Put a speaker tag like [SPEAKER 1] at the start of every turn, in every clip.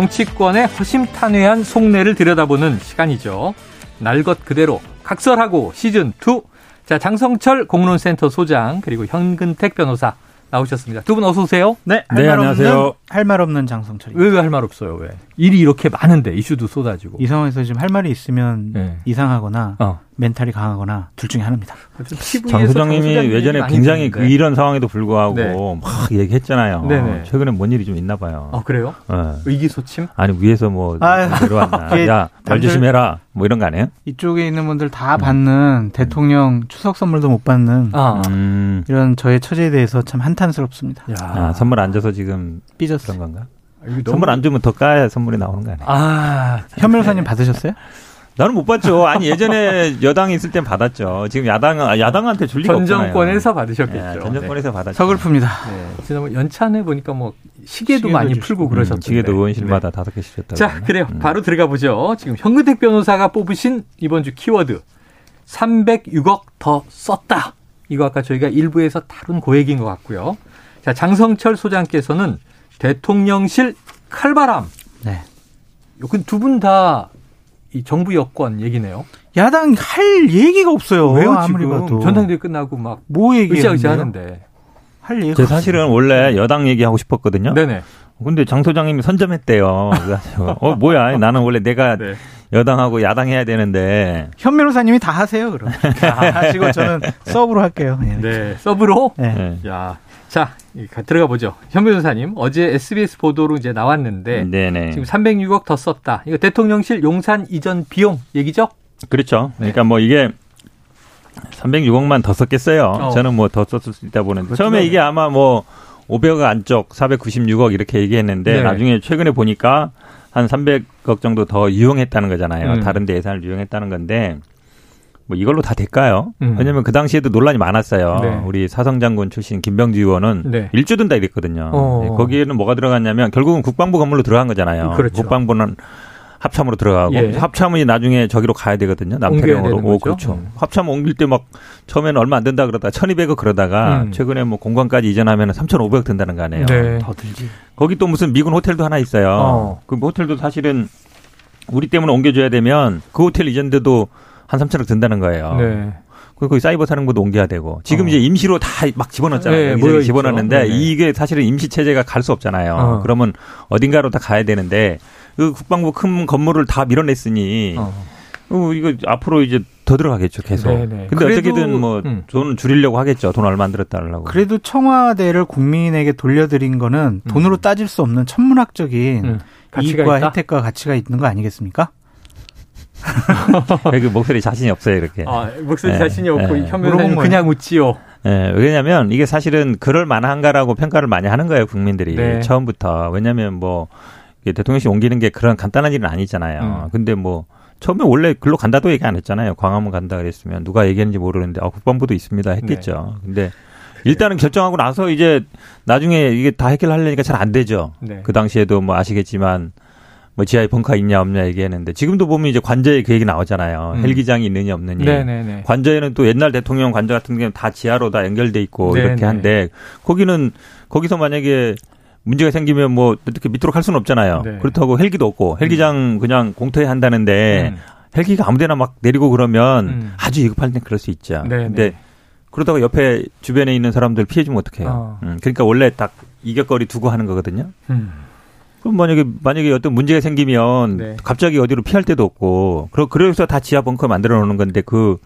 [SPEAKER 1] 정치권의 허심탄회한 속내를 들여다보는 시간이죠. 날 것 그대로 각설하고 시즌 2. 자, 장성철 공론센터 소장 그리고 현근택 변호사 나오셨습니다. 두 분 어서 오세요.
[SPEAKER 2] 네, 네 안녕하세요. 할 말 없는 장성철입니다.
[SPEAKER 1] 왜왜 할 말 없어요? 왜? 일이 이렇게 많은데 이슈도 쏟아지고.
[SPEAKER 2] 이 상황에서 지금 할 말이 있으면 네. 이상하거나 어. 멘탈이 강하거나 둘 중에 하나입니다.
[SPEAKER 3] 장 소장님이 예전에 굉장히 그 이런 상황에도 불구하고 네. 막 얘기했잖아요. 네네. 최근에 뭔 일이 좀 있나 봐요.
[SPEAKER 1] 아 그래요? 네. 의기소침?
[SPEAKER 3] 아니 위에서 뭐 내려왔나? 야말 조심해라. 뭐 이런 거 아니에요?
[SPEAKER 2] 이쪽에 있는 분들 다 음. 받는 대통령 추석 선물도 못 받는 아. 음. 이런 저의 처지에 대해서 참 한탄스럽습니다.
[SPEAKER 3] 아, 선물 안 줘서 지금 삐졌어. 그런 건가? 선물 안 주면 더 까야 선물이 나오는 거 아니에요? 아,
[SPEAKER 2] 현 변호사님 받으셨어요?
[SPEAKER 3] 나는 못 받죠. 아니 예전에 여당이 있을 땐 받았죠. 지금 야당 야당한테 줄 리가
[SPEAKER 1] 전 정권에서 받으셨겠죠. 네,
[SPEAKER 3] 전 정권에서 네. 받았죠.
[SPEAKER 2] 서글픕니다.
[SPEAKER 1] 네. 지난번 연찬에 보니까 뭐 시계도, 시계도 많이 풀고 음, 그러셨던데.
[SPEAKER 3] 시계도 의원실마다 네. 다섯 네. 개씩 줬다고.
[SPEAKER 1] 자, 그래요. 음. 바로 들어가 보죠. 지금 현근택 변호사가 뽑으신 이번 주 키워드 306억 더 썼다. 이거 아까 저희가 일부에서 다룬 고얘기인 것 같고요. 자, 장성철 소장께서는 대통령실 칼바람. 네. 두분 다 이 정부 여권 얘기네요.
[SPEAKER 2] 야당 할 얘기가 없어요.
[SPEAKER 1] 왜요? 아무리 봐도 전당대회 끝나고 막 뭐 얘기하는데
[SPEAKER 3] 할 얘기가. 제 사실은 원래 여당 얘기하고 싶었거든요. 네네. 근데 장 소장님이 선점했대요. 어 뭐야? 나는 원래 내가 네. 여당하고 야당 해야 되는데.
[SPEAKER 2] 현 변호사님이 다 하세요, 그럼. 다 하시고 저는 서브로 할게요.
[SPEAKER 1] 네. 네. 서브로? 네. 야. 자, 들어가 보죠. 현 변호사님, 어제 SBS 보도로 이제 나왔는데 네네. 지금 306억 더 썼다. 이거 대통령실 용산 이전 비용 얘기죠?
[SPEAKER 3] 그렇죠. 그러니까 뭐 이게 306억만 더 썼겠어요. 어. 저는 뭐 더 썼을 수 있다 보는데 처음에 이게 아마 뭐 500억 안쪽 496억 이렇게 얘기했는데 네. 나중에 최근에 보니까 한 300억 정도 더 이용했다는 거잖아요. 음. 다른 데 예산을 이용했다는 건데 뭐 이걸로 다 될까요? 음. 왜냐면 그 당시에도 논란이 많았어요. 네. 우리 사성 장군 출신 김병지 의원은 네. 일주 든다 이랬거든요. 어. 네, 거기에는 뭐가 들어갔냐면 결국은 국방부 건물로 들어간 거잖아요. 그렇죠. 국방부는 합참으로 들어가고 예. 합참이 나중에 저기로 가야 되거든요. 남태령으로. 오, 그렇죠. 음. 합참 옮길 때 막 처음에는 얼마 안 된다 그러다가 1200억 그러다가 음. 최근에 뭐 공관까지 이전하면 3500억 든다는 거 아니에요. 네.
[SPEAKER 2] 더 들지.
[SPEAKER 3] 거기 또 무슨 미군 호텔도 하나 있어요. 어. 그 호텔도 사실은 우리 때문에 옮겨줘야 되면 그 호텔 이전데도 한 3천억 든다는 거예요. 네. 그 거기 사이버 사령부도 옮겨야 되고 지금 어. 이제 임시로 다 막 집어넣었잖아요. 네, 집어넣었는데 네네. 이게 사실은 임시 체제가 갈 수 없잖아요. 어. 그러면 어딘가로 다 가야 되는데 그 국방부 큰 건물을 다 밀어냈으니 어. 어 이거 앞으로 이제 더 들어가겠죠 계속. 네네. 근데 어떻게든 뭐 음. 돈을 줄이려고 하겠죠. 돈 얼마 안 들었다 하려고.
[SPEAKER 2] 그래도 청와대를 국민에게 돌려드린 거는 음. 돈으로 따질 수 없는 천문학적인 음. 이익과 있다? 혜택과 가치가 있는 거 아니겠습니까?
[SPEAKER 3] 그 목소리 자신이 없어요 이렇게.
[SPEAKER 1] 아, 목소리 네. 자신이 없고 네. 현면은 그냥 웃지요.
[SPEAKER 3] 네, 왜냐하면 이게 사실은 그럴 만한가라고 평가를 많이 하는 거예요 국민들이 네. 처음부터. 왜냐하면 뭐 대통령실 옮기는 게 그런 간단한 일은 아니잖아요. 음. 근데 뭐 처음에 원래 글로 간다도 얘기 안 했잖아요. 광화문 간다 그랬으면 누가 얘기했는지 모르는데 아, 국방부도 있습니다 했겠죠. 네. 근데 일단은 결정하고 나서 이제 나중에 이게 다 해결하려니까 잘 안 되죠. 네. 그 당시에도 뭐 아시겠지만 뭐 지하에 벙커 있냐 없냐 얘기했는데 지금도 보면 이제 관저에 그 얘기 나오잖아요. 음. 헬기장이 있느냐 없느냐. 네네네. 관저에는 또 옛날 대통령 관저 같은 경우는 다 지하로 다 연결돼 있고 네네. 이렇게 한데 거기는 거기서 만약에 문제가 생기면 뭐 어떻게 밑으로 갈 수는 없잖아요. 네. 그렇다고 헬기도 없고 헬기장 음. 그냥 공터에 한다는데 음. 헬기가 아무데나 막 내리고 그러면 음. 아주 위급할 땐 그럴 수 있죠. 네네. 근데 그러다가 옆에 주변에 있는 사람들 피해 주면 어떡해요. 어. 음. 그러니까 원래 딱 이격거리 두고 하는 거거든요. 음. 그럼 만약에 만약에 어떤 문제가 생기면 네. 갑자기 어디로 피할 데도 없고 그러 그래서 다 지하 벙커 만들어 놓는 건데 그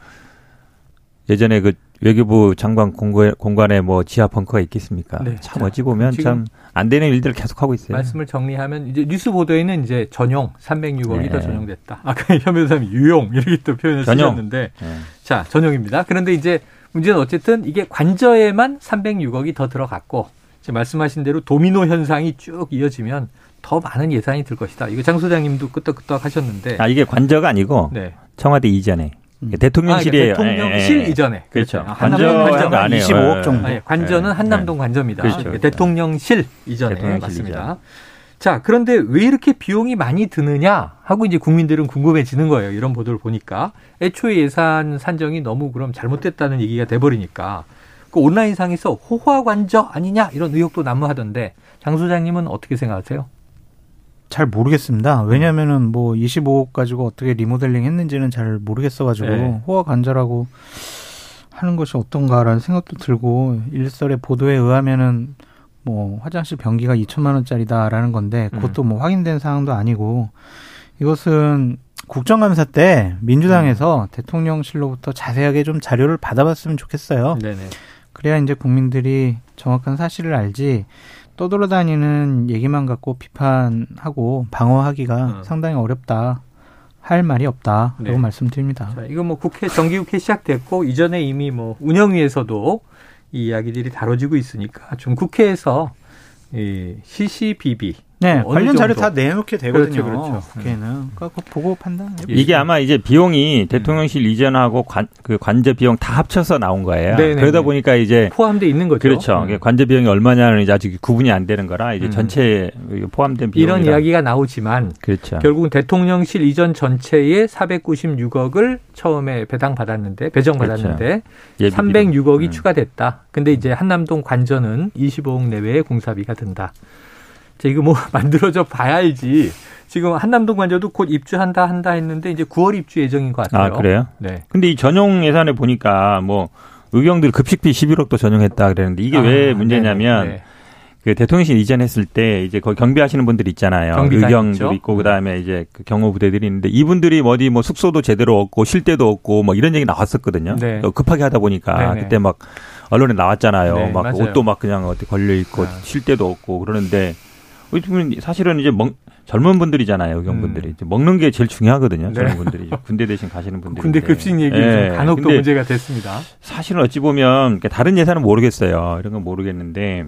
[SPEAKER 3] 예전에 그 외교부 장관 공관, 공관에 뭐 지하 벙커가 있겠습니까? 네. 참 어찌 보면 참 안 되는 일들을 계속 하고 있어요.
[SPEAKER 1] 말씀을 정리하면 이제 뉴스 보도에는 이제 전용 306억이 네. 더 전용됐다. 아까 현 변호사님 유용 이렇게 또 표현을 전용. 쓰셨는데 네. 자 전용입니다. 그런데 이제 문제는 어쨌든 이게 관저에만 306억이 더 들어갔고 지금 말씀하신 대로 도미노 현상이 쭉 이어지면 더 많은 예산이 들 것이다. 이거 장 소장님도 끄떡끄떡 하셨는데.
[SPEAKER 3] 아 이게 관저가 아니고 네. 청와대 이전에 음. 대통령실이에요.
[SPEAKER 1] 아, 그러니까 대통령실 예, 예. 이전에.
[SPEAKER 3] 그렇죠.
[SPEAKER 1] 그렇죠. 관저
[SPEAKER 3] 안
[SPEAKER 2] 25억 정도.
[SPEAKER 1] 아니, 관저는 예. 한남동 관저입니다. 그렇죠. 그러니까 대통령실 이전에 대통령실 맞습니다. 이전. 자, 그런데 왜 이렇게 비용이 많이 드느냐 하고 이제 국민들은 궁금해지는 거예요. 이런 보도를 보니까 애초에 예산 산정이 너무 그럼 잘못됐다는 얘기가 돼버리니까 그 온라인상에서 호화 관저 아니냐 이런 의혹도 난무하던데 장 소장님은 어떻게 생각하세요?
[SPEAKER 2] 잘 모르겠습니다. 왜냐면은 뭐 25억 가지고 어떻게 리모델링 했는지는 잘 모르겠어 가지고 네. 호화 관저라고 하는 것이 어떤가라는 생각도 들고 일설의 보도에 의하면은 뭐 화장실 변기가 2천만 원짜리다라는 건데 음. 그것도 뭐 확인된 사항도 아니고 이것은 국정감사 때 민주당에서 음. 대통령실로부터 자세하게 좀 자료를 받아봤으면 좋겠어요. 네네. 그래야 이제 국민들이 정확한 사실을 알지 떠돌아다니는 얘기만 갖고 비판하고 방어하기가 어. 상당히 어렵다. 할 말이 없다라고 네. 말씀드립니다.
[SPEAKER 1] 자, 이거 뭐 국회 정기국회 시작됐고 이전에 이미 뭐 운영위에서도 이 이야기들이 다뤄지고 있으니까 좀 국회에서 이 CCBB
[SPEAKER 2] 네, 관련 자료 다 내놓게 되거든요. 그렇죠, 그렇죠. 국회는. 음. 그러니까 보고 판단.
[SPEAKER 3] 이게 아마 이제 비용이 대통령실 음. 이전하고 관, 그 관제 비용 다 합쳐서 나온 거예요. 네네네. 네, 그러다 네. 보니까 이제
[SPEAKER 1] 포함돼 있는 거죠.
[SPEAKER 3] 그렇죠. 음. 관제 비용이 얼마냐는 이제 아직 구분이 안 되는 거라 이제 음. 전체 포함된 비용
[SPEAKER 1] 이런 이야기가 나오지만 그렇죠. 결국은 대통령실 이전 전체에 496억을 처음에 배당 받았는데 배정 받았는데 그렇죠. 306억이 음. 추가됐다. 근데 이제 한남동 관전은 25억 내외의 공사비가 든다. 자, 이거 뭐 만들어져 봐야 알지. 지금 한남동 관저도 곧 입주한다 한다 했는데 이제 9월 입주 예정인 것 같아요.
[SPEAKER 3] 아, 그래요? 네. 근데 이 전용 예산에 보니까 뭐 의경들 급식비 11억도 전용했다 그랬는데 이게 아, 왜 문제냐면 네, 네. 그 대통령실 이전했을 때 이제 거기 경비하시는 분들 있잖아요. 의경도 있고 그다음에 이제 그 경호 부대들이 있는데 이분들이 뭐 어디 뭐 숙소도 제대로 없고 쉴 데도 없고 뭐 이런 얘기 나왔었거든요. 네. 급하게 하다 보니까 네네. 네. 그때 막 언론에 나왔잖아요. 네, 막 맞아요. 옷도 막 그냥 어디 걸려 있고 아. 쉴 데도 없고 그러는데 사실은 이제 먹, 젊은 분들이잖아요, 의경분들이. 음. 먹는 게 제일 중요하거든요, 네. 젊은 분들이. 군대 대신 가시는 분들이.
[SPEAKER 1] 군대 급식 얘기 네. 좀 간혹 또 문제가 됐습니다.
[SPEAKER 3] 사실은 어찌 보면 다른 예산은 모르겠어요. 이런 건 모르겠는데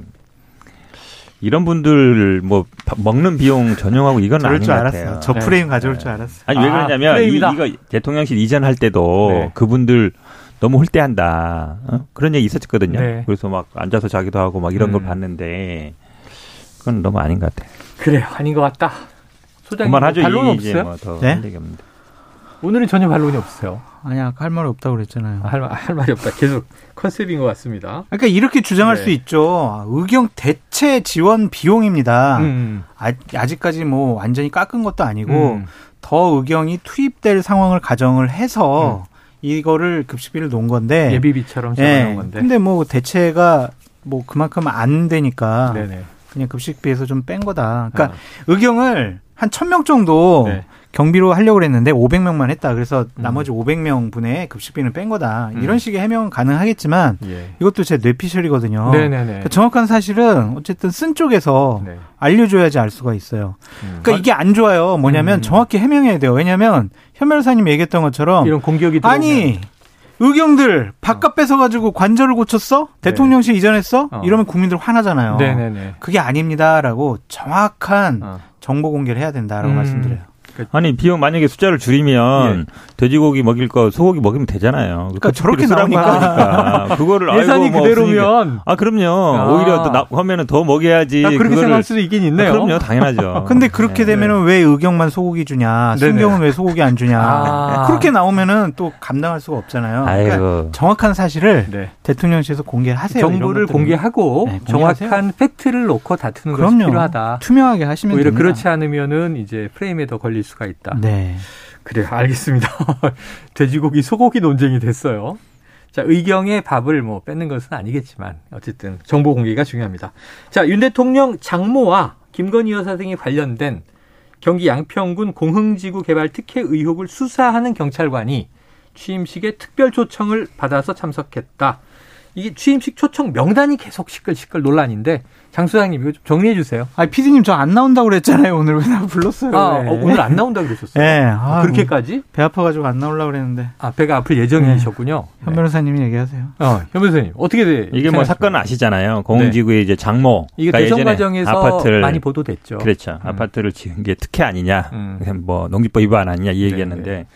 [SPEAKER 3] 이런 분들 뭐 먹는 비용 전용하고 이건 아닌 것 같아요.
[SPEAKER 2] 저 네. 프레임 네. 가져올 줄 알았어요.
[SPEAKER 3] 아니 왜 아, 그러냐면 아, 이, 이거 대통령실 이전할 때도 네. 그분들 너무 홀대한다. 어? 그런 얘기 있었거든요. 네. 그래서 막 앉아서 자기도 하고 막 이런 음. 걸 봤는데 그건 너무 아닌 것 같아요.
[SPEAKER 1] 그래요, 아닌 것 같다.
[SPEAKER 3] 소장님 그만하죠. 반론 없어요? 뭐더 네?
[SPEAKER 1] 오늘은 전혀 반론이 없어요.
[SPEAKER 2] 아니, 아까 할 말이 없다고 그랬잖아요.
[SPEAKER 1] 할, 할 말이 없다. 계속 컨셉인 것 같습니다.
[SPEAKER 2] 그러니까 이렇게 주장할 네. 수 있죠. 의경 대체 지원 비용입니다. 음. 음. 아, 아직까지 뭐 완전히 깎은 것도 아니고 음. 더 의경이 투입될 상황을 가정을 해서 음. 이거를 급식비를 놓은 건데
[SPEAKER 1] 예비비처럼 잡아놓은 네. 건데.
[SPEAKER 2] 근데 뭐 대체가 뭐 그만큼 안 되니까 네네. 그냥 급식비에서 좀 뺀 거다. 그러니까 아. 의경을 한 1000명 정도 네. 경비로 하려고 그랬는데 500명만 했다. 그래서 음. 나머지 500명 분의 급식비는 뺀 거다. 음. 이런 식의 해명은 가능하겠지만 예. 이것도 제 뇌피셜이거든요. 그러니까 정확한 사실은 어쨌든 쓴 쪽에서 네. 알려줘야지 알 수가 있어요. 음. 그러니까 이게 안 좋아요. 뭐냐면 음. 정확히 해명해야 돼요. 왜냐하면 현면사님 얘기했던 것처럼
[SPEAKER 1] 이런 공격이 들어오면.
[SPEAKER 2] 아니 의경들 바깥 어. 뺏어가지고 관절을 고쳤어? 네. 대통령실 이전했어? 어. 이러면 국민들 화나잖아요. 네네네. 그게 아닙니다라고 정확한 어. 정보 공개를 해야 된다라고 음. 말씀드려요.
[SPEAKER 3] 그러니까 아니 비용 만약에 숫자를 줄이면 예. 돼지고기 먹일 거 소고기 먹이면 되잖아요.
[SPEAKER 2] 그러니까 저렇게 나오니까
[SPEAKER 3] 그거를
[SPEAKER 1] 예산이 뭐 그대로면
[SPEAKER 3] 아 그럼요. 아. 오히려 또 나, 하면은 더 먹여야지.
[SPEAKER 1] 아, 그렇게 그거를, 생각할 수도 있긴 있네요. 아,
[SPEAKER 3] 그럼요, 당연하죠.
[SPEAKER 2] 근데 그렇게 네. 되면은 왜 의경만 소고기 주냐, 순경은 왜 소고기 안 주냐. 아. 그렇게 나오면은 또 감당할 수가 없잖아요. 그러니까 정확한 사실을 네. 대통령실에서 공개하세요.
[SPEAKER 1] 정보를 공개하고 네, 정확한 팩트를 놓고 다투는 그럼요. 것이 필요하다.
[SPEAKER 2] 투명하게 하시면
[SPEAKER 1] 오히려 됩니다. 그렇지 않으면은 이제 프레임에 더 걸릴 수가 있다. 네. 그래요. 알겠습니다. 돼지고기, 소고기 논쟁이 됐어요. 자, 의경의 밥을 뭐 뺏는 것은 아니겠지만 어쨌든 정보 공개가 중요합니다. 자, 윤 대통령 장모와 김건희 여사 등이 관련된 경기 양평군 공흥지구 개발 특혜 의혹을 수사하는 경찰관이 취임식에 특별 초청을 받아서 참석했다. 이게 취임식 초청 명단이 계속 시끌시끌 논란인데 장 소장님 이거 좀 정리해 주세요.
[SPEAKER 2] 아, 피디님 저 안 나온다고 그랬잖아요. 오늘 왜 나 불렀어요?
[SPEAKER 1] 아, 네. 어, 오늘 안 나온다고 그러셨어요?
[SPEAKER 2] 네.
[SPEAKER 1] 아, 그렇게까지?
[SPEAKER 2] 배 아파가지고 안 나오려고 그랬는데.
[SPEAKER 1] 아, 배가 아플 예정이셨군요.
[SPEAKER 2] 네. 현 변호사님이 얘기하세요.
[SPEAKER 1] 어, 현 변호사님 어떻게 돼?
[SPEAKER 3] 이게 뭐 사건 아시잖아요. 공지구의 네. 이제 장모.
[SPEAKER 1] 이게 대선 과정에서 아파트를 많이 보도됐죠.
[SPEAKER 3] 그렇죠. 음. 아파트를 지은 게 특혜 아니냐. 음. 뭐 농지법 위반 아니냐 이. 네, 네.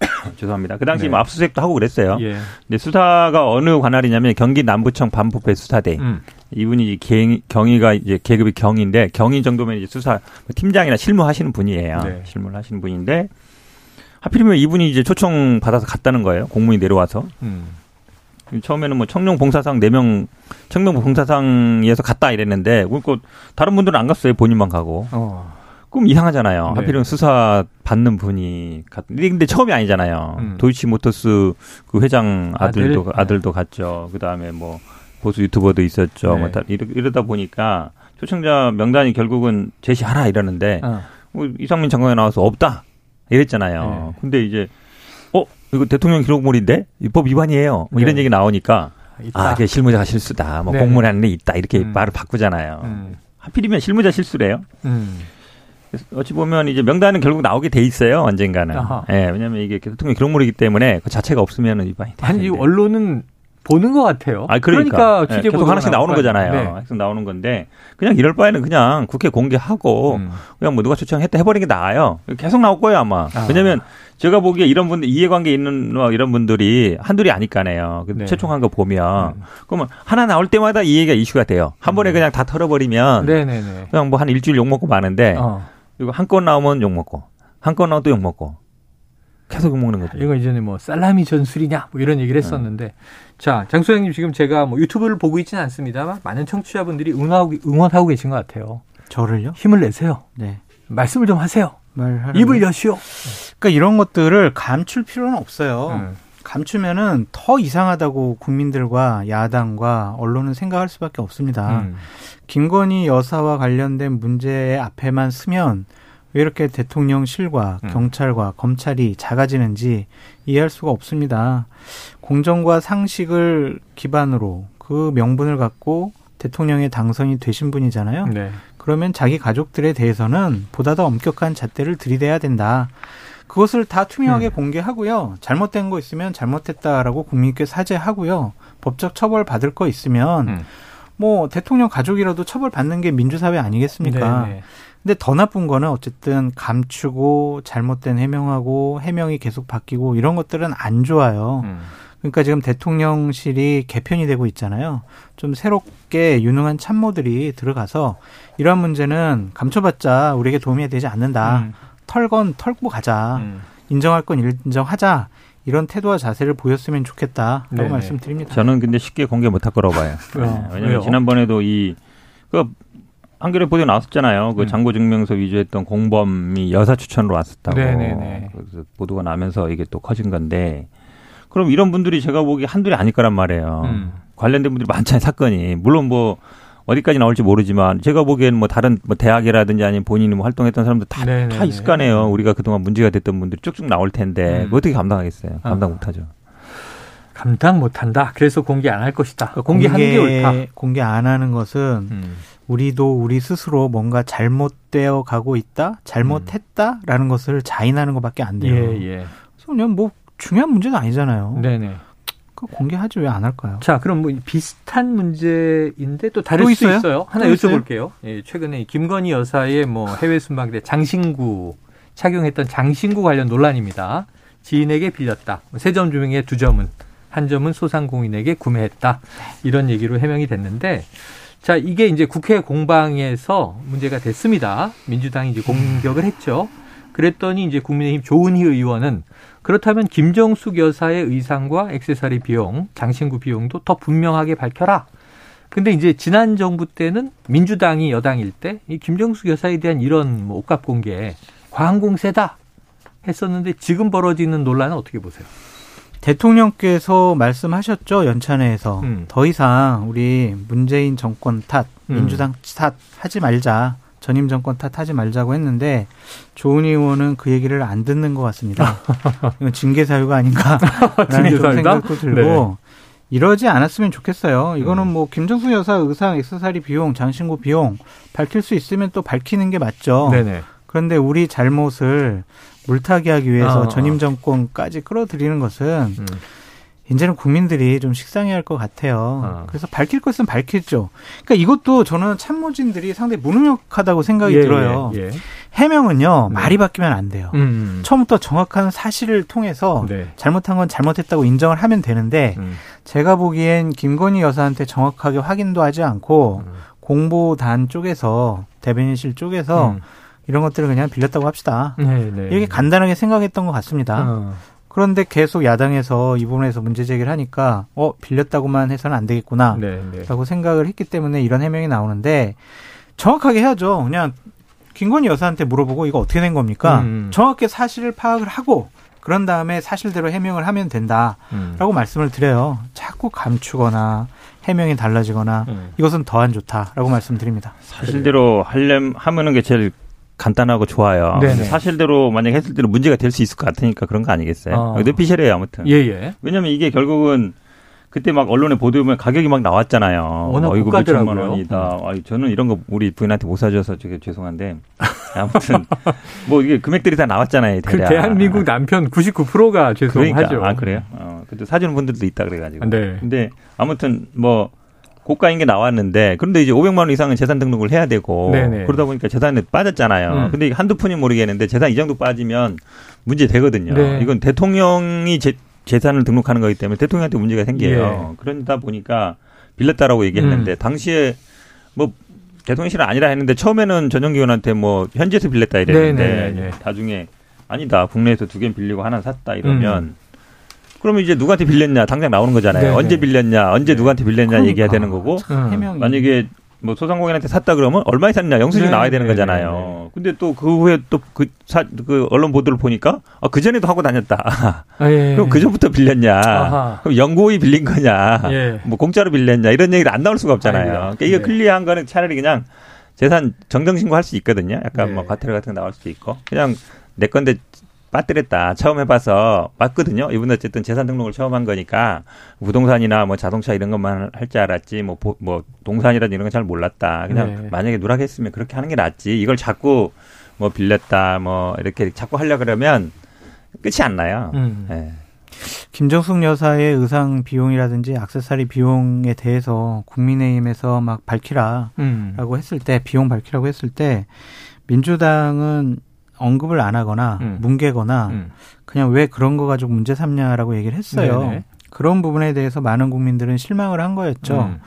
[SPEAKER 3] 죄송합니다. 그 당시 네. 뭐 압수수색도 하고 그랬어요. 예. 근데 수사가 어느 관할이냐면 경기 남부청 반부패 수사대. 음. 이분이 경, 경위가 이제 계급이 경인데 경위 정도면 이제 수사 팀장이나 실무하시는 분이에요. 네. 실무를 하시는 분인데 하필이면 이분이 이제 초청 받아서 갔다는 거예요. 공문이 내려와서. 음. 처음에는 뭐 청룡 봉사상 4명 청룡 봉사상에서 갔다 이랬는데 그니까 다른 분들은 안 갔어요. 본인만 가고. 어. 그럼 이상하잖아요. 네. 하필이면 수사 받는 분이 갔. 근데 처음이 아니잖아요. 음. 도이치 모터스 그 회장 아들도 아들? 아들도 갔죠. 그 다음에 뭐 보수 유튜버도 있었죠. 네. 뭐 이러, 이러다 보니까 초청자 명단이 결국은 제시하라 이러는데 어. 뭐 이상민 장관이 나와서 없다 이랬잖아요. 네. 근데 이제 어 이거 대통령 기록물인데 입법 위반이에요. 뭐 이런 네. 얘기 나오니까 있다. 아, 이게 실무자가 실수다. 뭐 네. 공문안에 있다 이렇게 음. 말을 바꾸잖아요. 음. 하필이면 실무자 실수래요. 음. 어찌 보면 이제 명단은 결국 나오게 돼 있어요 언젠가는. 예, 네, 왜냐하면 이게 대통령 기록물이기 때문에 그 자체가 없으면 위반이 돼.
[SPEAKER 1] 아니 언론은 보는 것 같아요.
[SPEAKER 3] 아, 그러니까, 그러니까 네, 계속 하나씩 나오는 거잖아요. 네. 계속 나오는 건데 그냥 이럴 바에는 그냥 국회 공개하고 음. 그냥 뭐 누가 초청했다 해버리는 게 나아요. 계속 나올 거예요 아마. 아. 왜냐하면 제가 보기에 이런 분들 이해관계 있는 뭐 이런 분들이 한둘이 아니까네요. 네. 최총한 거 보면 음. 그러면 하나 나올 때마다 이 얘기가 이슈가 돼요. 한 번에 음. 그냥 다 털어버리면. 그냥 뭐 한 일주일 욕 먹고 마는데. 어. 이거 한 건 나오면 욕 먹고 한 건 나오면 또 욕 먹고 계속 욕 먹는 거죠.
[SPEAKER 1] 이거 이전에 뭐 살라미 전술이냐 뭐 이런 얘기를 했었는데 네. 자 장소장님 지금 제가 뭐 유튜브를 보고 있지는 않습니다만 많은 청취자분들이 응원하고, 응원하고 계신 것 같아요.
[SPEAKER 2] 저를요?
[SPEAKER 1] 힘을 내세요. 네. 말씀을 좀 하세요. 입을 여시오.
[SPEAKER 2] 그러니까 이런 것들을 감출 필요는 없어요. 음. 감추면은 더 이상하다고 국민들과 야당과 언론은 생각할 수밖에 없습니다. 음. 김건희 여사와 관련된 문제 앞에만 쓰면 왜 이렇게 대통령실과 음. 경찰과 검찰이 작아지는지 이해할 수가 없습니다. 공정과 상식을 기반으로 그 명분을 갖고 대통령에 당선이 되신 분이잖아요. 네. 그러면 자기 가족들에 대해서는 보다 더 엄격한 잣대를 들이대야 된다. 그것을 다 투명하게 음. 공개하고요. 잘못된 거 있으면 잘못했다라고 국민께 사죄하고요. 법적 처벌 받을 거 있으면 음. 뭐 대통령 가족이라도 처벌 받는 게 민주사회 아니겠습니까? 네네. 근데 더 나쁜 거는 어쨌든 감추고 잘못된 해명하고 해명이 계속 바뀌고 이런 것들은 안 좋아요. 음. 그러니까 지금 대통령실이 개편이 되고 있잖아요. 좀 새롭게 유능한 참모들이 들어가서 이러한 문제는 감춰봤자 우리에게 도움이 되지 않는다. 음. 털건 털고 가자. 음. 인정할 건 인정하자. 이런 태도와 자세를 보였으면 좋겠다라고 네네. 말씀드립니다.
[SPEAKER 3] 저는 근데 쉽게 공개 못할 거라고 봐요. 네. 왜냐하면 왜요? 지난번에도 이 그 한겨레 보도에 나왔었잖아요. 그 음. 장고 증명서 위조했던 공범이 여사 추천으로 왔었다고. 네네네. 그래서 보도가 나면서 이게 또 커진 건데 그럼 이런 분들이 제가 보기 한둘이 아닐 거란 말이에요. 음. 관련된 분들이 많잖아요 사건이. 물론 뭐 어디까지 나올지 모르지만 제가 보기에는 뭐 다른 뭐 대학이라든지 아니면 본인이 뭐 활동했던 사람들 다, 다 있을 거 아니에요. 우리가 그동안 문제가 됐던 분들이 쭉쭉 나올 텐데 음. 어떻게 감당하겠어요? 감당 아. 못하죠.
[SPEAKER 1] 감당 못한다. 그래서 공개 안 할 것이다. 그러니까 공개하는 공개, 게 옳다.
[SPEAKER 2] 공개 안 하는 것은 음. 우리도 우리 스스로 뭔가 잘못되어 가고 있다, 잘못했다라는 음. 것을 자인하는 것밖에 안 돼요. 예, 예. 그래서 그냥 뭐 중요한 문제는 아니잖아요. 네네. 그 공개하지 왜 안 할까요?
[SPEAKER 1] 자, 그럼 뭐 비슷한 문제인데 또 다를 또수 있어요? 있어요. 하나 여쭤볼게요. 예, 최근에 김건희 여사의 뭐 해외 순방대 장신구 착용했던 장신구 관련 논란입니다. 지인에게 빌렸다. 세 점 중에 두 점은 한 점은 소상공인에게 구매했다. 이런 얘기로 해명이 됐는데 자, 이게 이제 국회 공방에서 문제가 됐습니다. 민주당이 이제 공격을 했죠. 그랬더니 이제 국민의힘 조은희 의원은 그렇다면 김정숙 여사의 의상과 액세서리 비용, 장신구 비용도 더 분명하게 밝혀라. 근데 이제 지난 정부 때는 민주당이 여당일 때 이 김정숙 여사에 대한 이런 뭐 옷값 공개 과한 공세다 했었는데 지금 벌어지는 논란은 어떻게 보세요?
[SPEAKER 2] 대통령께서 말씀하셨죠 연찬회에서 음. 더 이상 우리 문재인 정권 탓, 음. 민주당 탓 하지 말자. 전임 정권 탓하지 말자고 했는데 조은 의원은 그 얘기를 안 듣는 것 같습니다. 이건 징계 사유가 아닌가라는 징계 생각도 들고 네. 이러지 않았으면 좋겠어요. 이거는 음. 뭐 김정수 여사 의상 액세서리 비용, 장신구 비용 밝힐 수 있으면 또 밝히는 게 맞죠. 네네. 그런데 우리 잘못을 물타기하기 위해서 어, 전임 정권까지 끌어들이는 것은 음. 이제는 국민들이 좀 식상해할 것 같아요. 어. 그래서 밝힐 것은 밝힐죠. 그러니까 이것도 저는 참모진들이 상당히 무능력하다고 생각이 예, 들어요. 예, 예. 해명은요 네. 말이 바뀌면 안 돼요. 음. 음. 처음부터 정확한 사실을 통해서 네. 잘못한 건 잘못했다고 인정을 하면 되는데 음. 제가 보기엔 김건희 여사한테 정확하게 확인도 하지 않고 음. 공보단 쪽에서 대변인실 쪽에서 음. 이런 것들을 그냥 빌렸다고 합시다. 네, 네. 이렇게 간단하게 생각했던 것 같습니다. 어. 그런데 계속 야당에서 이 부분에서 문제 제기를 하니까 어 빌렸다고만 해서는 안 되겠구나라고 네, 네. 생각을 했기 때문에 이런 해명이 나오는데 정확하게 해야죠. 그냥 김건희 여사한테 물어보고 이거 어떻게 된 겁니까? 음. 정확하게 사실을 파악을 하고 그런 다음에 사실대로 해명을 하면 된다라고 음. 말씀을 드려요. 자꾸 감추거나 해명이 달라지거나 음. 이것은 더 안 좋다라고 말씀드립니다.
[SPEAKER 3] 사실대로 하려면 하면은 게 제일 간단하고 좋아요. 네네. 사실대로 만약 했을 때는 문제가 될 수 있을 것 같으니까 그런 거 아니겠어요? 어. 뇌피셜이에요 아무튼. 예예. 예. 왜냐하면 이게 결국은 그때 막 언론에 보도 보면 가격이 막 나왔잖아요.
[SPEAKER 1] 워낙 어, 이거 몇천만
[SPEAKER 3] 원이다. 음. 아, 저는 이런 거 우리 부인한테 못 사줘서 되게 죄송한데 아무튼 뭐 이게 금액들이 다 나왔잖아요.
[SPEAKER 1] 그 대략. 그 대한민국 남편 99%가 죄송하죠.
[SPEAKER 3] 그러니까. 아 그래요? 어, 근데 사주는 분들도 있다 그래가지고. 네. 근데 아무튼 뭐 고가인 게 나왔는데 그런데 이제 500만 원 이상은 재산 등록을 해야 되고 네네. 그러다 보니까 재산이 빠졌잖아요. 음. 근데 한두 푼이 모르겠는데 재산 이 정도 빠지면 문제 되거든요. 네. 이건 대통령이 제, 재산을 등록하는 거기 때문에 대통령한테 문제가 생겨요. 예. 그러다 보니까 빌렸다라고 얘기했는데 음. 당시에 뭐 대통령실은 아니라 했는데 처음에는 전용기관한테 뭐 현지에서 빌렸다 이랬는데 나중에 아니다 국내에서 두 개 빌리고 하나 샀다 이러면 음. 그러면 이제 누구한테 빌렸냐 당장 나오는 거잖아요. 네네. 언제 빌렸냐, 언제 네. 누구한테 빌렸냐 그러니까. 얘기해야 되는 거고. 음. 만약에 뭐 소상공인한테 샀다 그러면 얼마에 샀냐 영수증 네. 나와야 되는 거잖아요. 네. 근데 또 그 후에 또그사그 언론 보도를 보니까 아, 그 전에도 하고 다녔다. 아, 예. 그럼 그 전부터 빌렸냐? 아하. 그럼 연고이 빌린 거냐? 예. 뭐 공짜로 빌렸냐? 이런 얘기를 안 나올 수가 없잖아요. 그러니까 이게 네. clear한 거는 차라리 그냥 재산 정정 신고할 수 있거든요. 약간 네. 뭐 과태료 같은 거 나올 수도 있고 그냥 내 건데 빠뜨렸다. 처음 해봐서 맞거든요. 이분 어쨌든 재산 등록을 처음 한 거니까 부동산이나 뭐 자동차 이런 것만 할 줄 알았지 뭐, 뭐 동산이라든 이런 건 잘 몰랐다. 그냥 네. 만약에 누락했으면 그렇게 하는 게 낫지. 이걸 자꾸 뭐 빌렸다 뭐 이렇게 자꾸 하려 그러면 끝이 안 나요. 음. 네.
[SPEAKER 2] 김정숙 여사의 의상 비용이라든지 악세사리 비용에 대해서 국민의힘에서 막 밝히라라고 음. 했을 때 비용 밝히라고 했을 때 민주당은 언급을 안 하거나 음. 뭉개거나 음. 그냥 왜 그런 거 가지고 문제 삼냐라고 얘기를 했어요. 네네. 그런 부분에 대해서 많은 국민들은 실망을 한 거였죠. 음.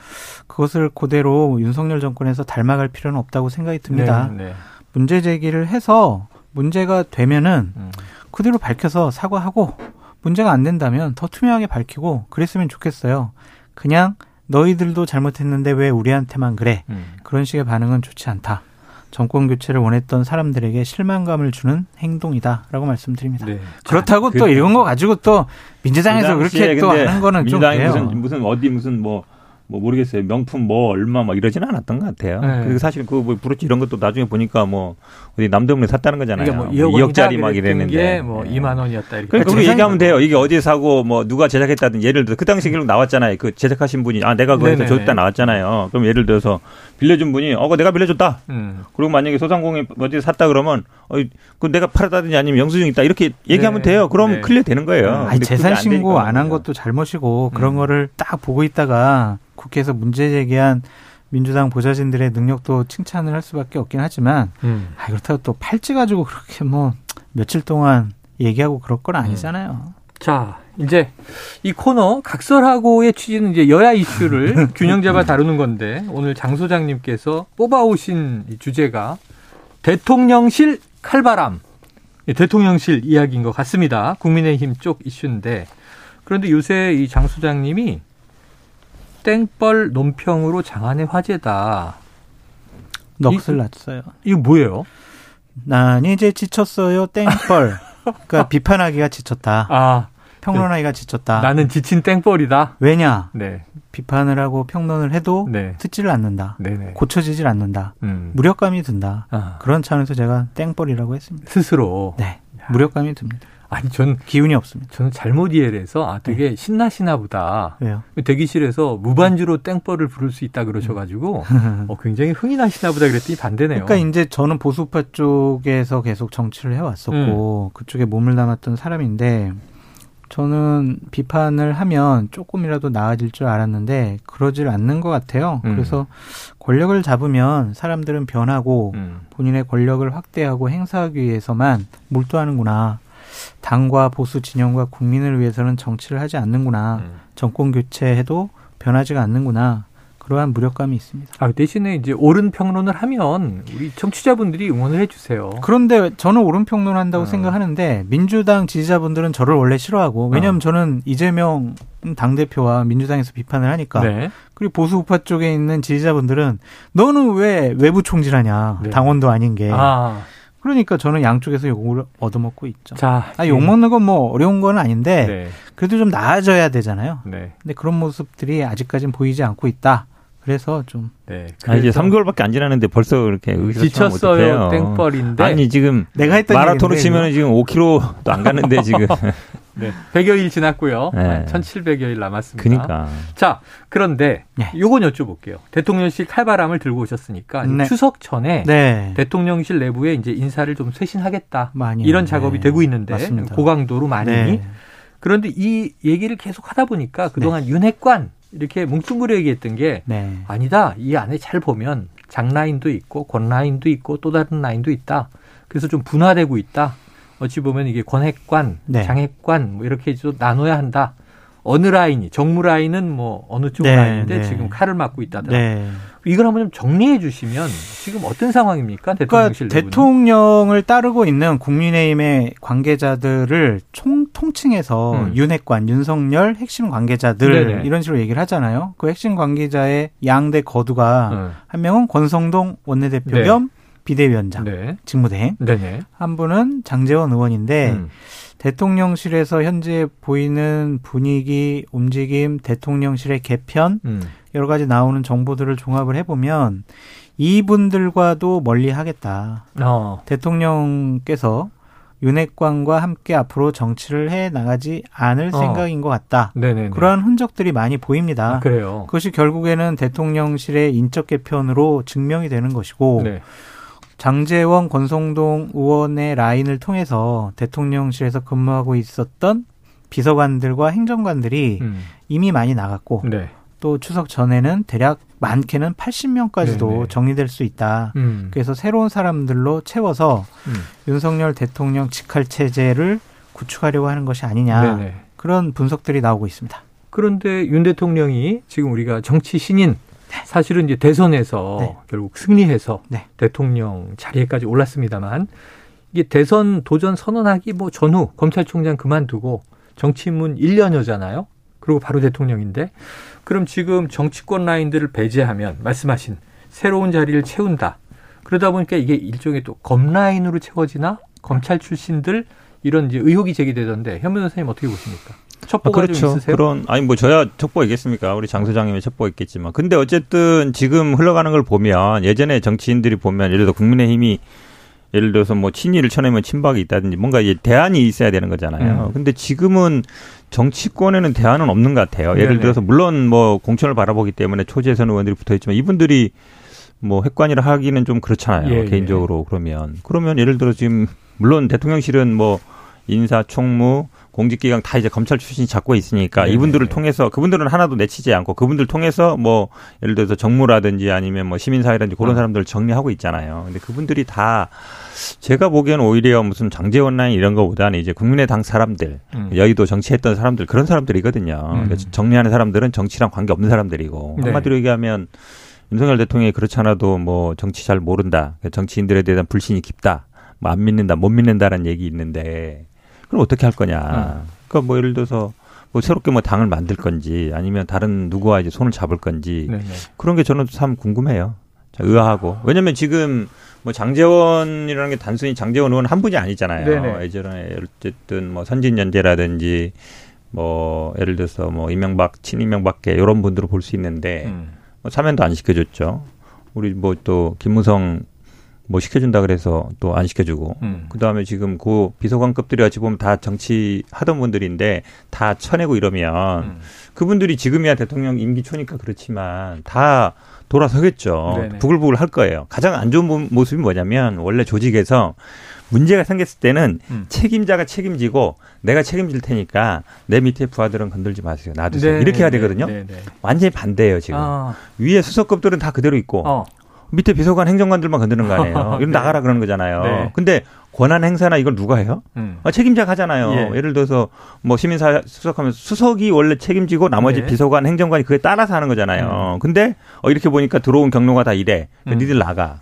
[SPEAKER 2] 그것을 그대로 윤석열 정권에서 닮아갈 필요는 없다고 생각이 듭니다. 네 네. 문제 제기를 해서 문제가 되면은 음. 그대로 밝혀서 사과하고 문제가 안 된다면 더 투명하게 밝히고 그랬으면 좋겠어요. 그냥 너희들도 잘못했는데 왜 우리한테만 그래? 음. 그런 식의 반응은 좋지 않다. 정권 교체를 원했던 사람들에게 실망감을 주는 행동이다라고 말씀드립니다. 네. 그렇다고 자, 또 그, 이런 거 가지고 또 민주당에서 그렇게 또 하는 거는 좀
[SPEAKER 3] 민주당이 무슨 무슨 어디 무슨 뭐뭐 모르겠어요. 명품 뭐 얼마 막 이러지는 않았던 것 같아요. 네. 그리고 사실 그뭐 브로치 이런 것도 나중에 보니까 뭐 어디 남대문에 샀다는 거잖아요. 뭐 2억 짜리 막 이랬는데
[SPEAKER 1] 뭐 네. 2만 원이었다 이렇게.
[SPEAKER 3] 그러니까 그거 얘기하면 돼요. 이게 어디에 사고 뭐 누가 제작했다든 예를 들어 그 당시 기록 나왔잖아요. 그 제작하신 분이 아 내가 그거에서 줬다 나왔잖아요. 그럼 예를 들어서 빌려준 분이 어, 그 내가 빌려줬다. 음. 그리고 만약에 소상공인 어디 샀다 그러면 어, 그 내가 팔았다든지 아니면 영수증 있다 이렇게 얘기하면 네. 돼요. 그럼 네. clear 되는 거예요.
[SPEAKER 2] 아니, 재산 신고 안 한 것도 잘못이고 그런 음. 거를 딱 보고 있다가 국회에서 문제 제기한 민주당 보좌진들의 능력도 칭찬을 할 수밖에 없긴 하지만 음. 아, 그렇다고 또 팔찌 가지고 그렇게 뭐 며칠 동안 얘기하고 그럴 건 아니잖아요. 음.
[SPEAKER 1] 자, 이제 이 코너 각설하고의 취지는 이제 여야 이슈를 균형 잡아 다루는 건데 오늘 장 소장님께서 뽑아오신 이 주제가 대통령실 칼바람. 대통령실 이야기인 것 같습니다. 국민의힘 쪽 이슈인데 그런데 요새 이 장 소장님이 땡벌 논평으로 장안의 화제다.
[SPEAKER 2] 넋을 났어요.
[SPEAKER 1] 이거 뭐예요?
[SPEAKER 2] 난 이제 지쳤어요. 땡벌. 그러니까 비판하기가 지쳤다. 아, 평론하기가 지쳤다.
[SPEAKER 1] 나는 지친 땡벌이다.
[SPEAKER 2] 왜냐? 네. 비판을 하고 평론을 해도 네. 듣지를 않는다. 네네. 고쳐지질 않는다. 음. 무력감이 든다. 아. 그런 차원에서 제가 땡벌이라고 했습니다.
[SPEAKER 1] 스스로.
[SPEAKER 2] 네. 무력감이 듭니다.
[SPEAKER 1] 아니 전
[SPEAKER 2] 기운이 없습니다.
[SPEAKER 1] 저는 잘못 이해를 해서 아 되게 네. 신나시나 보다.
[SPEAKER 2] 왜요?
[SPEAKER 1] 대기실에서 무반주로 땡벌을 부를 수 있다 그러셔가지고 어, 굉장히 흥이 나시나 보다 그랬더니 반대네요.
[SPEAKER 2] 그러니까 이제 저는 보수파 쪽에서 계속 정치를 해왔었고 음. 그쪽에 몸을 담았던 사람인데 저는 비판을 하면 조금이라도 나아질 줄 알았는데 그러질 않는 것 같아요. 음. 그래서 권력을 잡으면 사람들은 변하고 음. 본인의 권력을 확대하고 행사하기 위해서만 몰두하는구나. 당과 보수 진영과 국민을 위해서는 정치를 하지 않는구나. 음. 정권 교체해도 변하지가 않는구나. 그러한 무력감이 있습니다.
[SPEAKER 1] 아, 대신에 이제 옳은 평론을 하면 우리 청취자분들이 응원을 해주세요.
[SPEAKER 2] 그런데 저는 옳은 평론을 한다고 어. 생각하는데 민주당 지지자분들은 저를 원래 싫어하고 왜냐하면 어. 저는 이재명 당 대표와 민주당에서 비판을 하니까 네. 그리고 보수 우파 쪽에 있는 지지자분들은 너는 왜 외부 총질하냐 네. 당원도 아닌 게 아. 그러니까 저는 양쪽에서 욕을 얻어먹고 있죠. 자, 아, 욕 먹는 건 뭐 어려운 건 아닌데 네. 그래도 좀 나아져야 되잖아요. 네. 근데 그런 모습들이 아직까지는 보이지 않고 있다. 그래서 좀.
[SPEAKER 3] 네. 아, 이제 3개월밖에 안 지났는데 벌써 그렇게
[SPEAKER 1] 지쳤어요. 땡벌인데.
[SPEAKER 3] 아니 지금 내가 했던 마라톤을 치면 지금 5km도 안 가는데 지금.
[SPEAKER 1] 네. 100여일 지났고요. 네. 1700여일 남았습니다.
[SPEAKER 3] 그러니까.
[SPEAKER 1] 자, 그런데 네. 요건 여쭤볼게요. 대통령실 칼바람을 들고 오셨으니까 네. 추석 전에 네. 대통령실 내부에 이제 인사를 좀 쇄신하겠다. 많이 이런 작업이 네. 되고 있는데 맞습니다. 고강도로 많이. 네. 그런데 이 얘기를 계속 하다 보니까 그동안 윤핵관 이렇게 뭉뚱그려 얘기했던 게 네. 아니다. 이 안에 잘 보면 장라인도 있고 권라인도 있고 또 다른 라인도 있다. 그래서 좀 분화되고 있다. 어찌 보면 이게 권핵관, 네. 장핵관 뭐 이렇게 좀 나눠야 한다. 어느 라인이 정무 라인은 뭐 어느 쪽 네, 라인인데 네. 지금 칼을 맞고 있다더라. 네. 이걸 한번 좀 정리해 주시면 지금 어떤 상황입니까? 대통령실
[SPEAKER 2] 그러니까 대통령을 따르고 있는 국민의힘의 관계자들을 총 통칭해서 음. 윤핵관, 윤석열 핵심 관계자들 네네. 이런 식으로 얘기를 하잖아요. 그 핵심 관계자의 양대 거두가 음. 한 명은 권성동 원내대표 네. 겸 비대위원장 네. 직무대행, 네네. 한 분은 장재원 의원인데. 음. 대통령실에서 현재 보이는 분위기, 움직임, 대통령실의 개편, 음. 여러 가지 나오는 정보들을 종합을 해보면 이분들과도 멀리 하겠다. 어. 대통령께서 윤핵관과 함께 앞으로 정치를 해 나가지 않을 어. 생각인 것 같다. 네네네. 그러한 흔적들이 많이 보입니다.
[SPEAKER 1] 아, 그래요.
[SPEAKER 2] 그것이 결국에는 대통령실의 인적 개편으로 증명이 되는 것이고 네. 장재원, 권성동 의원의 라인을 통해서 대통령실에서 근무하고 있었던 비서관들과 행정관들이 음. 이미 많이 나갔고 네. 또 추석 전에는 대략 많게는 80명까지도 네네. 정리될 수 있다. 음. 그래서 새로운 사람들로 채워서 음. 윤석열 대통령 직할 체제를 구축하려고 하는 것이 아니냐. 네네. 그런 분석들이 나오고 있습니다.
[SPEAKER 1] 그런데 윤 대통령이 지금 우리가 정치 신인 사실은 이제 대선에서 네. 결국 승리해서 네. 대통령 자리에까지 올랐습니다만 이게 대선 도전 선언하기 뭐 전후 검찰총장 그만두고 정치인문 1년여잖아요. 그리고 바로 대통령인데 그럼 지금 정치권 라인들을 배제하면 말씀하신 새로운 자리를 채운다. 그러다 보니까 이게 일종의 또 검라인으로 채워지나 검찰 출신들 이런 이제 의혹이 제기되던데 현민 선생님 어떻게 보십니까? 첩보가 아, 그렇죠. 있으세요?
[SPEAKER 3] 그런 아니 뭐 저야 첩보 있겠습니까? 우리 장 소장님의 첩보 있겠지만 근데 어쨌든 지금 흘러가는 걸 보면 예전에 정치인들이 보면 예를 들어 국민의힘이 예를 들어서 뭐 친일을 쳐내면 친박이 있다든지 뭔가 대안이 있어야 되는 거잖아요. 음. 근데 지금은 정치권에는 대안은 없는 것 같아요. 예를 네네. 들어서 물론 뭐 공천을 바라보기 때문에 초재선 의원들이 붙어 있지만 이분들이 뭐 핵관이라 하기는 좀 그렇잖아요. 예, 예. 개인적으로 예. 그러면 그러면 예를 들어 지금 물론 대통령실은 뭐 인사 총무 공직기강 다 이제 검찰 출신이 잡고 있으니까 네 이분들을 통해서 그분들은 하나도 내치지 않고 그분들 통해서 뭐 예를 들어서 정무라든지 아니면 뭐 시민사회라든지 그런 어. 사람들을 정리하고 있잖아요. 근데 그분들이 다 제가 보기에는 오히려 무슨 장재원 라인 이런 거보다는 이제 국민의당 사람들, 음. 여의도 정치했던 사람들 그런 사람들이거든요. 음. 정리하는 사람들은 정치랑 관계 없는 사람들이고 네. 한마디로 얘기하면 윤석열 대통령이 그렇지 않아도 뭐 정치 잘 모른다, 정치인들에 대한 불신이 깊다, 뭐 안 믿는다, 못 믿는다라는 얘기 있는데 그럼 어떻게 할 거냐. 음. 그러니까 뭐 예를 들어서 뭐 새롭게 뭐 당을 만들 건지 아니면 다른 누구와 이제 손을 잡을 건지 네네. 그런 게 저는 참 궁금해요. 의아하고. 왜냐면 지금 뭐 장재원이라는 게 단순히 장재원 의원 한 분이 아니잖아요. 네네. 예전에 어쨌든 뭐 선진연재라든지 뭐 예를 들어서 뭐 이명박, 친이명박계 이런 분들을 볼 수 있는데 음. 뭐 사면도 안 시켜줬죠. 우리 뭐 또 김무성 뭐 시켜준다 그래서 또 안 시켜주고 음. 그다음에 지금 그 비서관급들이 어찌 보면 다 정치 하던 분들인데 다 쳐내고 이러면 음. 그분들이 지금이야 대통령 임기 초니까 그렇지만 다 돌아서겠죠. 네네. 부글부글 할 거예요. 가장 안 좋은 모습이 뭐냐면 원래 조직에서 문제가 생겼을 때는 음. 책임자가 책임지고 내가 책임질 테니까 내 밑에 부하들은 건들지 마세요. 놔두세요. 네, 이렇게 해야 네, 되거든요. 네, 네, 완전히 반대예요, 지금. 아. 위에 수석급들은 다 그대로 있고 어. 밑에 비서관 행정관들만 건드는 거 아니에요. 이럼 네. 나가라 그러는 거잖아요. 네. 근데 권한 행사나 이걸 누가 해요? 음. 아, 책임자가 하잖아요. 예. 를 들어서 뭐 시민사 수석하면 수석이 원래 책임지고 나머지 네. 비서관 행정관이 그에 따라서 하는 거잖아요. 음. 근데 어, 이렇게 보니까 들어온 경로가 다 이래. 음. 니들 나가.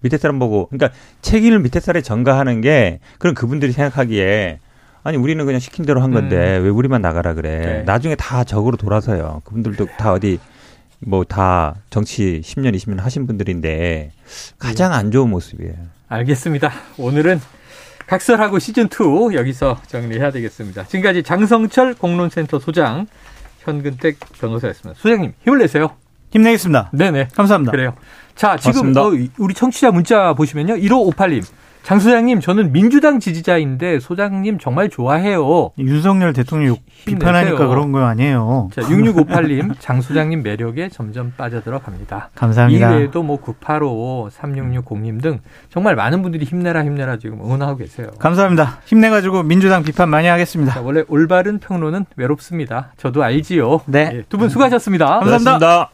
[SPEAKER 3] 밑에 사람 보고 그러니까 책임을 밑에 사람에 전가하는 게 그런 그분들이 생각하기에 아니 우리는 그냥 시킨 대로 한 건데 음. 왜 우리만 나가라 그래. 네. 나중에 다 적으로 돌아서요. 그분들도 다 어디 뭐 다 정치 10년, 20년 하신 분들인데 가장 안 좋은 모습이에요.
[SPEAKER 1] 알겠습니다. 오늘은 각설하고 시즌2 여기서 정리해야 되겠습니다. 지금까지 장성철 공론센터 소장, 현근택 변호사였습니다. 소장님, 힘을 내세요.
[SPEAKER 2] 힘내겠습니다.
[SPEAKER 1] 네네.
[SPEAKER 2] 감사합니다.
[SPEAKER 1] 그래요. 자, 지금 어, 우리 청취자 문자 보시면요. 1558님. 장 소장님, 저는 민주당 지지자인데 소장님 정말 좋아해요.
[SPEAKER 2] 윤석열 대통령 비판하니까 그런 거 아니에요.
[SPEAKER 1] 자, 6658님, 장 소장님 매력에 점점 빠져들어 갑니다.
[SPEAKER 2] 감사합니다.
[SPEAKER 1] 이외에도 뭐 985, 3660님 등 정말 많은 분들이 힘내라 힘내라 지금 응원하고 계세요.
[SPEAKER 2] 감사합니다. 힘내가지고 민주당 비판 많이 하겠습니다. 자,
[SPEAKER 1] 원래 올바른 평론은 외롭습니다. 저도 알지요.
[SPEAKER 2] 네. 예,
[SPEAKER 1] 두분 수고하셨습니다
[SPEAKER 2] 감사합니다. 고맙습니다.